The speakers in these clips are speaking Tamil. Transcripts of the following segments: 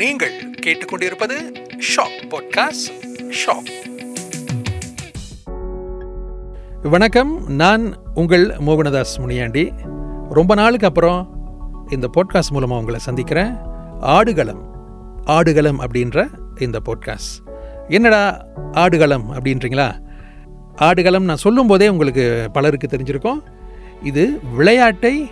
நீங்கள் கேட்டுக்கொண்டிருப்பது ஷாக் பாட்காஸ்ட் ஷாக் வணக்கம் நான் உங்கள் மோகனதாஸ் முனியாண்டி. ரொம்ப நாளுக்கு அப்புறம் இந்த பாட்காஸ்ட் மூலமாக உங்களை சந்திக்கிறேன். ஆடுகளம் ஆடுகளம் அப்படின்ற இந்த பாட்காஸ்ட் என்னடா ஆடுகளம் அப்படின்றீங்களா? ஆடுகளம் நான் சொல்லும்போதே உங்களுக்கு பலருக்கு தெரிஞ்சிருக்கும். இது விளையாட்டை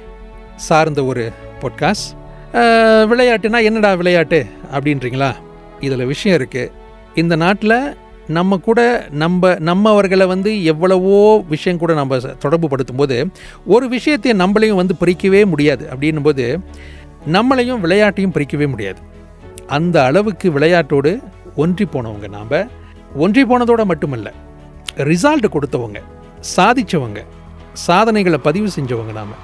சார்ந்த ஒரு பாட்காஸ்ட் விளையாட்டுனா என்னடா விளையாட்டு அப்படின்றீங்களா? இதில் விஷயம் இருக்குது இந்த நாட்டில் நம்ம கூட நம்ம நம்மவர்களை வந்து எவ்வளவோ விஷயம் கூட நம்ம தொடர்பு படுத்தும்போது ஒரு விஷயத்தை நம்மளையும் வந்து பிரிக்கவே முடியாது அப்படின்னும் போது நம்மளையும் விளையாட்டையும் பிரிக்கவே முடியாது. அந்த அளவுக்கு விளையாட்டோடு ஒன்றி போனவங்க நாம் ஒன்றி போனதோடு மட்டுமல்ல ரிசால்ட் கொடுத்தவங்க சாதித்தவங்க சாதனைகளை பதிவு செஞ்சவங்க நாம்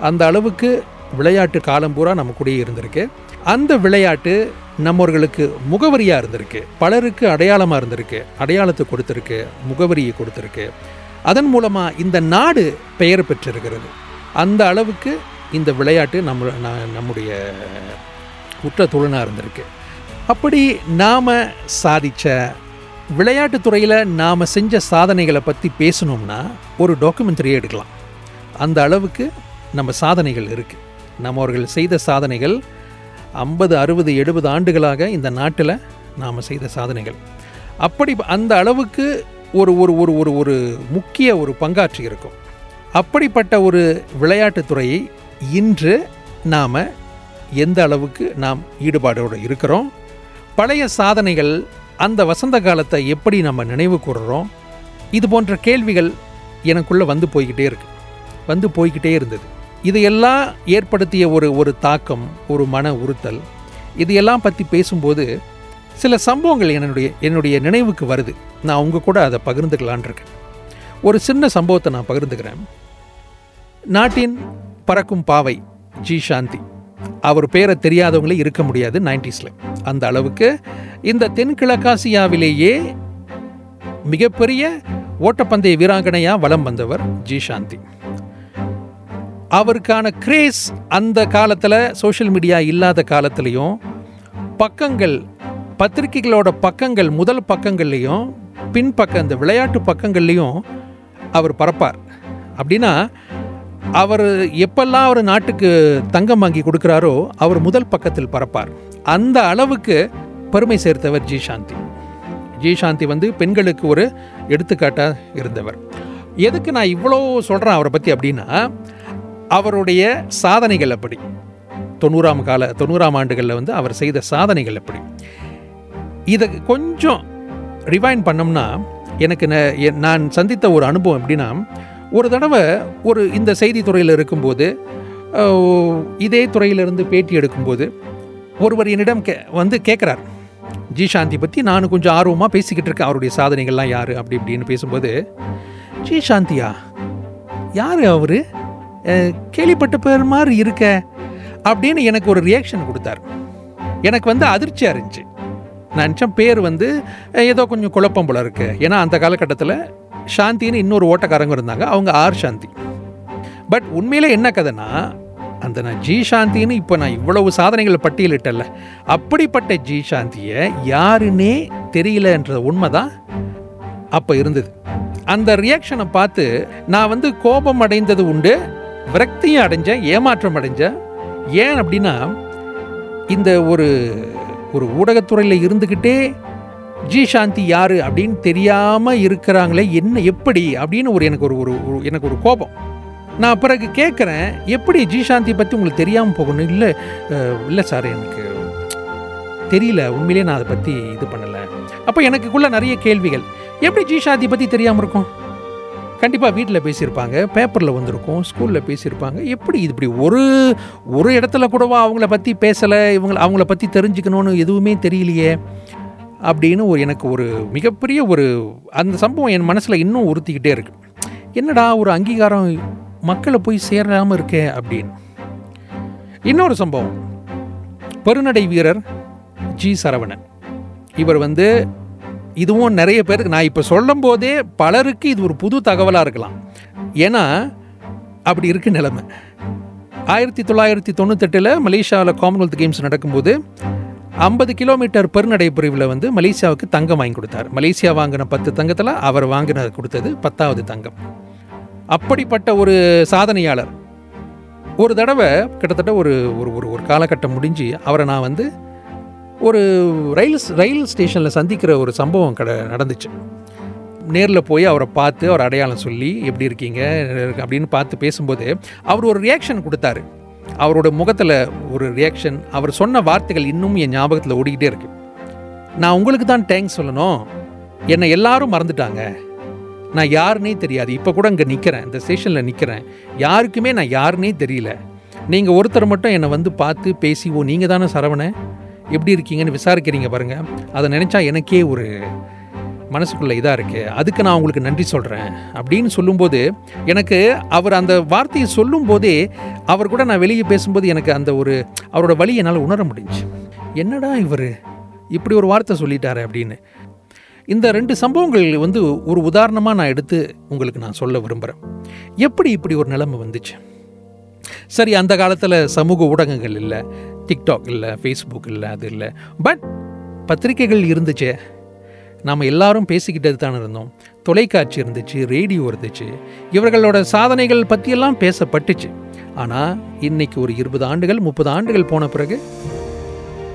அந்த அளவுக்கு விளையாட்டு காலம் பூரா நம்ம கூடயே இருந்திருக்கு. அந்த விளையாட்டு நம்மவர்களுக்கு முகவரியாக இருந்திருக்கு. பலருக்கு அடையாளமாக இருந்திருக்கு. அடையாளத்தை கொடுத்துருக்கு முகவரியை கொடுத்துருக்கு. அதன் மூலமாக இந்த நாடு பெயர் பெற்றிருக்கிறது. அந்த அளவுக்கு இந்த விளையாட்டு நம்ம நம்முடைய குற்ற இருந்திருக்கு. அப்படி நாம் சாதித்த விளையாட்டுத்துறையில் நாம் செஞ்ச சாதனைகளை பற்றி பேசணும்னா ஒரு டாக்குமெண்ட்ரியே எடுக்கலாம். அந்த அளவுக்கு நம்ம சாதனைகள் இருக்குது நம்ம அவர்கள் செய்த சாதனைகள் ஐம்பது அறுபது எழுபது ஆண்டுகளாக இந்த நாட்டில் நாம் செய்த சாதனைகள். அப்படி அந்த அளவுக்கு ஒரு ஒரு ஒரு ஒரு ஒரு முக்கிய ஒரு பங்காற்றி இருக்கும். அப்படிப்பட்ட ஒரு விளையாட்டுத்துறையை இன்று நாம் எந்த அளவுக்கு நாம் ஈடுபாடோடு இருக்கிறோம்? பழைய சாதனைகள் அந்த வசந்த காலத்தை எப்படி நம்ம நினைவு கூறுறோம்? இது போன்ற கேள்விகள் எனக்குள்ளே வந்து போய்கிட்டே இருக்கு. வந்து போய்கிட்டே இருந்தது. இதையெல்லாம் ஏற்படுத்திய ஒரு ஒரு தாக்கம் ஒரு மன உறுத்தல் இதையெல்லாம் பற்றி பேசும்போது சில சம்பவங்கள் என்னுடைய என்னுடைய நினைவுக்கு வருது. நான் அவங்க கூட அதை பகிர்ந்துக்கலான் இருக்கேன். ஒரு சின்ன சம்பவத்தை நான் பகிர்ந்துக்கிறேன். நாட்டின் பறக்கும் பாவை ஜி சாந்தி. அவர் பேரை தெரியாதவங்களே இருக்க முடியாது நைன்டிஸில். அந்த அளவுக்கு இந்த தென்கிழக்காசியாவிலேயே மிகப்பெரிய ஓட்டப்பந்தய வீராங்கனையாக வலம் வந்தவர் ஜி சாந்தி. அவருக்கான கிரேஸ் அந்த காலத்தில் சோஷியல் மீடியா இல்லாத காலத்துலேயும் பக்கங்கள் பத்திரிகைகளோட பக்கங்கள் முதல் பக்கங்கள்லேயும் பின்பக்க இந்த விளையாட்டு பக்கங்கள்லேயும் அவர் பரப்பார் அப்படின்னா அவர் எப்பெல்லாம் அவர் நாட்டுக்கு தங்கம் வாங்கி கொடுக்குறாரோ அவர் முதல் பக்கத்தில் பரப்பார் அந்த அளவுக்கு பெருமை சேர்த்தவர் ஜி சாந்தி. ஜி சாந்தி வந்து பெண்களுக்கு ஒரு எடுத்துக்காட்டாக இருந்தவர். எதுக்கு நான் இவ்வளோ சொல்கிறேன் அவரை பற்றி அப்படின்னா அவருடைய சாதனைகள் அப்படி தொண்ணூறாம் கால தொண்ணூறாம் ஆண்டுகளில் வந்து அவர் செய்த சாதனைகள் எப்படி? இதை கொஞ்சம் ரிவைன் பண்ணோம்னா எனக்கு நான் சந்தித்த ஒரு அனுபவம் எப்படின்னா ஒரு தடவை ஒரு இந்த செய்தி துறையில் இருக்கும்போது இதே துறையிலிருந்து பேட்டி எடுக்கும்போது ஒருவர் என்னிடம் கே வந்து கேட்குறார் ஜி சாந்தி பற்றி நான் கொஞ்சம் ஆர்வமாக பேசிக்கிட்டு இருக்கேன். அவருடைய சாதனைகள்லாம் யார்? அப்படி இப்படின்னு பேசும்போது ஜி சாந்தியா யார் அவர்? கேள்விப்பட்ட பேர் மாதிரி இருக்க அப்படின்னு எனக்கு ஒரு ரியாக்ஷன் கொடுத்தார். எனக்கு வந்து அதிர்ச்சியாக இருந்துச்சு நான் நினச்சேன் பேர் வந்து ஏதோ கொஞ்சம் குழப்பம் போல இருக்கு. ஏன்னா அந்த காலகட்டத்தில் சாந்தின்னு இன்னொரு ஓட்டக்காரங்க இருந்தாங்க. அவங்க ஆர் சாந்தி. பட் உண்மையில் என்ன கதைனா அந்த நான் ஜி சாந்தின்னு இப்போ நான் இவ்வளவு சாதனைகள் பட்டியலிட்டல அப்படிப்பட்ட ஜி சாந்தியை யாருன்னே தெரியலன்ற உண்மை தான் அப்போ இருந்தது. அந்த ரியாக்ஷனை பார்த்து நான் வந்து கோபம் அடைந்தது உண்டு. விரக்தியும் அடைஞ்சேன் ஏமாற்றம் அடைஞ்சேன் ஏன் அப்படின்னா இந்த ஒரு ஒரு ஊடகத்துறையில் இருந்துக்கிட்டே ஜி சாந்தி யார் அப்படின்னு தெரியாமல் இருக்கிறாங்களே என்ன எப்படி அப்படின்னு ஒரு எனக்கு ஒரு ஒரு எனக்கு ஒரு கோபம். நான் பிறகு கேட்குறேன் எப்படி ஜி சாந்தி பற்றி உங்களுக்கு தெரியாமல் போகணும் இல்லை இல்லை சார் எனக்கு தெரியல உண்மையிலே நான் அதை பற்றி இது பண்ணலை. அப்போ எனக்குள்ள நிறைய கேள்விகள். எப்படி ஜி சாந்தி பற்றி தெரியாமல் இருக்கும்? கண்டிப்பாக வீட்டில் பேசியிருப்பாங்க பேப்பரில் வந்திருக்கும் ஸ்கூலில் பேசியிருப்பாங்க. எப்படி இது இப்படி ஒரு ஒரு இடத்துல கூடவா அவங்கள பற்றி பேசலை இவங்க அவங்கள பற்றி தெரிஞ்சுக்கணும்னு எதுவுமே தெரியலையே அப்படின்னு ஒரு எனக்கு ஒரு மிகப்பெரிய ஒரு அந்த சம்பவம் என் மனசில் இன்னும் உறுத்திக்கிட்டே இருக்கு. என்னடா ஒரு அங்கீகாரம் மக்களை போய் சேராமல் இருக்கே அப்படின்னு. இன்னொரு சம்பவம். பெருநடை வீரர் ஜி சரவணன். இவர் வந்து இதுவும் நிறைய பேருக்கு நான் இப்போ சொல்லும் போதே பலருக்கு இது ஒரு புது தகவலாக இருக்கலாம். ஏன்னா அப்படி இருக்கு நிலைமை. ஆயிரத்தி தொள்ளாயிரத்தி தொண்ணூத்தெட்டில் மலேசியாவில் காமன்வெல்த் கேம்ஸ் நடக்கும்போது ஐம்பது கிலோமீட்டர் பெருநடை பிரிவில் வந்து மலேசியாவுக்கு தங்கம் வாங்கி கொடுத்தார். மலேசியா வாங்கின பத்து தங்கத்தில் அவர் வாங்கின கொடுத்தது பத்தாவது தங்கம். அப்படிப்பட்ட ஒரு சாதனையாளர். ஒரு தடவை கிட்டத்தட்ட ஒரு ஒரு ஒரு ஒரு காலகட்டம் முடிஞ்சு அவரை நான் வந்து ஒரு ரயில் ரயில் ஸ்டேஷனில் சந்திக்கிற ஒரு சம்பவம் கட நடந்துச்சு. நேரில் போய் அவரை பார்த்து அவர் அடையாளம் சொல்லி எப்படி இருக்கீங்க? அப்படின்னு பார்த்து பேசும்போது அவர் ஒரு ரியாக்ஷன் கொடுத்தாரு. அவரோட முகத்தில் ஒரு ரியாக்ஷன் அவர் சொன்ன வார்த்தைகள் இன்னும் என் ஞாபகத்தில் ஓடிக்கிட்டே இருக்கு. நான் உங்களுக்கு தான் தேங்க்ஸ் சொல்லணும். என்னை எல்லாரும் மறந்துட்டாங்க. நான் யாருன்னே தெரியாது. இப்போ கூட இங்கே நிற்கிறேன் இந்த ஸ்டேஷனில் நிற்கிறேன் யாருக்குமே நான் யாருன்னே தெரியல. நீங்கள் ஒருத்தர் மட்டும் என்னை வந்து பார்த்து பேசி ஓ நீங்கள் தானே சரவணன்? எப்படி இருக்கீங்கன்னு விசாரிக்கிறீங்க பாருங்கள் அதை நினச்சா எனக்கே ஒரு மனசுக்குள்ளே இதாக இருக்குது அதுக்கு நான் உங்களுக்கு நன்றி சொல்கிறேன் அப்படின்னு சொல்லும்போது எனக்கு அவர் அந்த வார்த்தையை சொல்லும்போதே அவர் கூட நான் வெளியே பேசும்போது எனக்கு அந்த ஒரு அவரோட வழி என்னால் உணர முடிஞ்சு. என்னடா இவர்? இப்படி ஒரு வார்த்தை சொல்லிட்டாரு அப்படின்னு. இந்த ரெண்டு சம்பவங்கள் வந்து ஒரு உதாரணமாக நான் எடுத்து உங்களுக்கு நான் சொல்ல விரும்புகிறேன் எப்படி இப்படி ஒரு நிலைமை வந்துச்சு? சரி அந்த காலத்தில் சமூக ஊடகங்கள் இல்லை. டிக்டாக் இல்லை ஃபேஸ்புக் இல்லை அது இல்லை. பட் பத்திரிக்கைகள் இருந்துச்சே. நாம் எல்லாரும் பேசிக்கிட்டது தானே இருந்தோம். தொலைக்காட்சி இருந்துச்சு ரேடியோ இருந்துச்சு. இவர்களோட சாதனைகள் பற்றியெல்லாம் பேசப்பட்டுச்சு. ஆனால் இன்னைக்கு ஒரு இருபது ஆண்டுகள் முப்பது ஆண்டுகள் போன பிறகு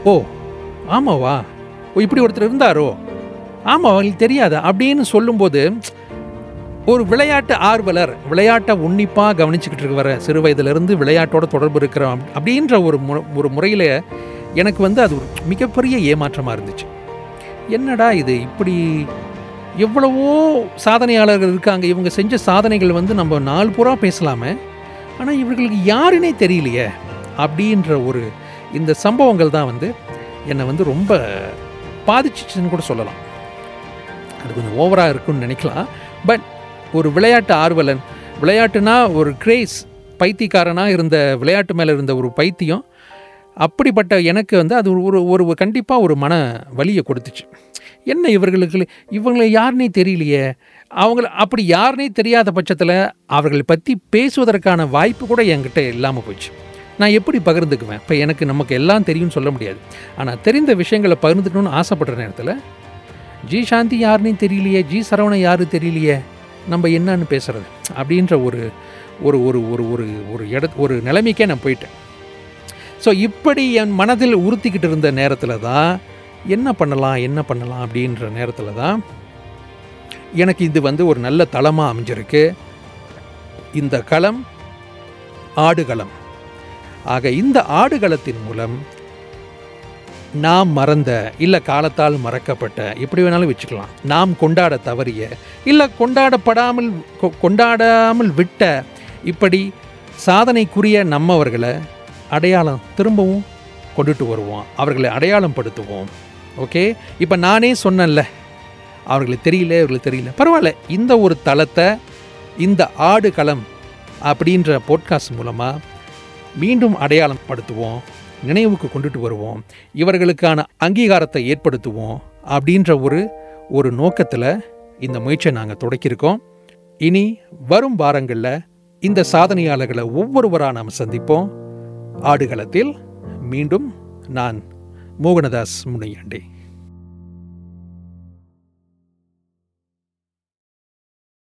ஓ ஆமாவா? ஓ இப்படி ஒருத்தர் இருந்தாரோ? ஆமாம் அவங்களுக்கு தெரியாதா? அப்படின்னு சொல்லும்போது ஒரு விளையாட்டு ஆர்வலர் விளையாட்டை உன்னிப்பாக கவனிச்சுக்கிட்டு இருக்கிற சிறு வயதிலிருந்து விளையாட்டோட தொடர்பு இருக்கிறோம் அப்படின்ற ஒரு மு ஒரு முறையில் எனக்கு வந்து அது ஒரு மிகப்பெரிய ஏமாற்றமாக இருந்துச்சு. என்னடா இது இப்படி எவ்வளவோ சாதனையாளர்கள் இருக்காங்க இவங்க செஞ்ச சாதனைகள் வந்து நம்ம நாலு பூரா பேசலாமே ஆனால் இவர்களுக்கு யாருன்னே தெரியலையே அப்படின்ற ஒரு இந்த சம்பவங்கள் தான் வந்து என்னை வந்து ரொம்ப பாதிச்சிச்சுன்னு கூட சொல்லலாம். அது கொஞ்சம் ஓவராக இருக்குன்னு நினைக்கலாம். பட் ஒரு விளையாட்டு ஆர்வலன். விளையாட்டுனா ஒரு கிரேஸ் பைத்தியக்காரனாக இருந்த விளையாட்டு மேலே இருந்த ஒரு பைத்தியம். அப்படிப்பட்ட எனக்கு வந்து அது ஒரு ஒரு கண்டிப்பாக ஒரு மன வலியை கொடுத்துச்சு. என்ன இவர்களுக்கு இவங்களை யாருனே தெரியலையே. அவங்கள அப்படி யாருனே தெரியாத பட்சத்தில் அவர்களை பற்றி பேசுவதற்கான வாய்ப்பு கூட என்கிட்ட இல்லாமல் போச்சு. நான் எப்படி பகிர்ந்துக்குவேன்? இப்போ எனக்கு நமக்கு எல்லாம் தெரியும்னு சொல்ல முடியாது. ஆனால் தெரிந்த விஷயங்களை பகிர்ந்துக்கணும்னு ஆசைப்படுற நேரத்தில் ஜி சாந்தி யாருன்னு தெரியலையே? ஜி சரவணன் யாரு தெரியலையே? நம்ம என்னன்னு பேசுகிறது அப்படின்ற ஒரு ஒரு ஒரு ஒரு ஒரு ஒரு இட ஒரு நிலைமைக்கே நான் போயிட்டேன். ஸோ இப்படி என் மனதில் உறுத்திக்கிட்டு இருந்த நேரத்தில் தான் என்ன பண்ணலாம் என்ன பண்ணலாம் அப்படின்ற நேரத்தில் தான் எனக்கு இது வந்து ஒரு நல்ல தளமாக அமைஞ்சிருக்கு. இந்த களம் ஆடுகளம். ஆக இந்த ஆடுகளத்தின் மூலம் நாம் மறந்த இல்லை காலத்தால் மறக்கப்பட்ட எப்படி வேணாலும் வச்சுக்கலாம். நாம் கொண்டாட தவறிய இல்லை கொண்டாடப்படாமல் கொண்டாடாமல் விட்ட இப்படி சாதனைக்குரிய நம்மவர்களை அடையாளம் திரும்பவும் கொண்டுட்டு வருவோம். அவர்களை அடையாளம் படுத்துவோம் ஓகே? இப்போ நானே சொன்னேன்ல அவர்களுக்கு தெரியல இவர்களுக்கு தெரியல. பரவாயில்ல இந்த ஒரு தளத்தை இந்த ஆடு களம் அப்படின்ற போட்காஸ்ட் மூலமாக மீண்டும் அடையாளம் படுத்துவோம் நினைவுக்கு கொண்டுட்டு வருவோம். இவர்களுக்கான அங்கீகாரத்தை ஏற்படுத்துவோம் அப்படின்ற ஒரு ஒரு நோக்கத்தில் இந்த முயற்சியை நாங்கள் தொடக்கியிருக்கோம். இனி வரும் வாரங்களில் இந்த சாதனையாளர்களை ஒவ்வொருவராக நாம் சந்திப்போம். ஆடுகளத்தில் மீண்டும் நான் மோகனதாஸ் முனையாண்டே.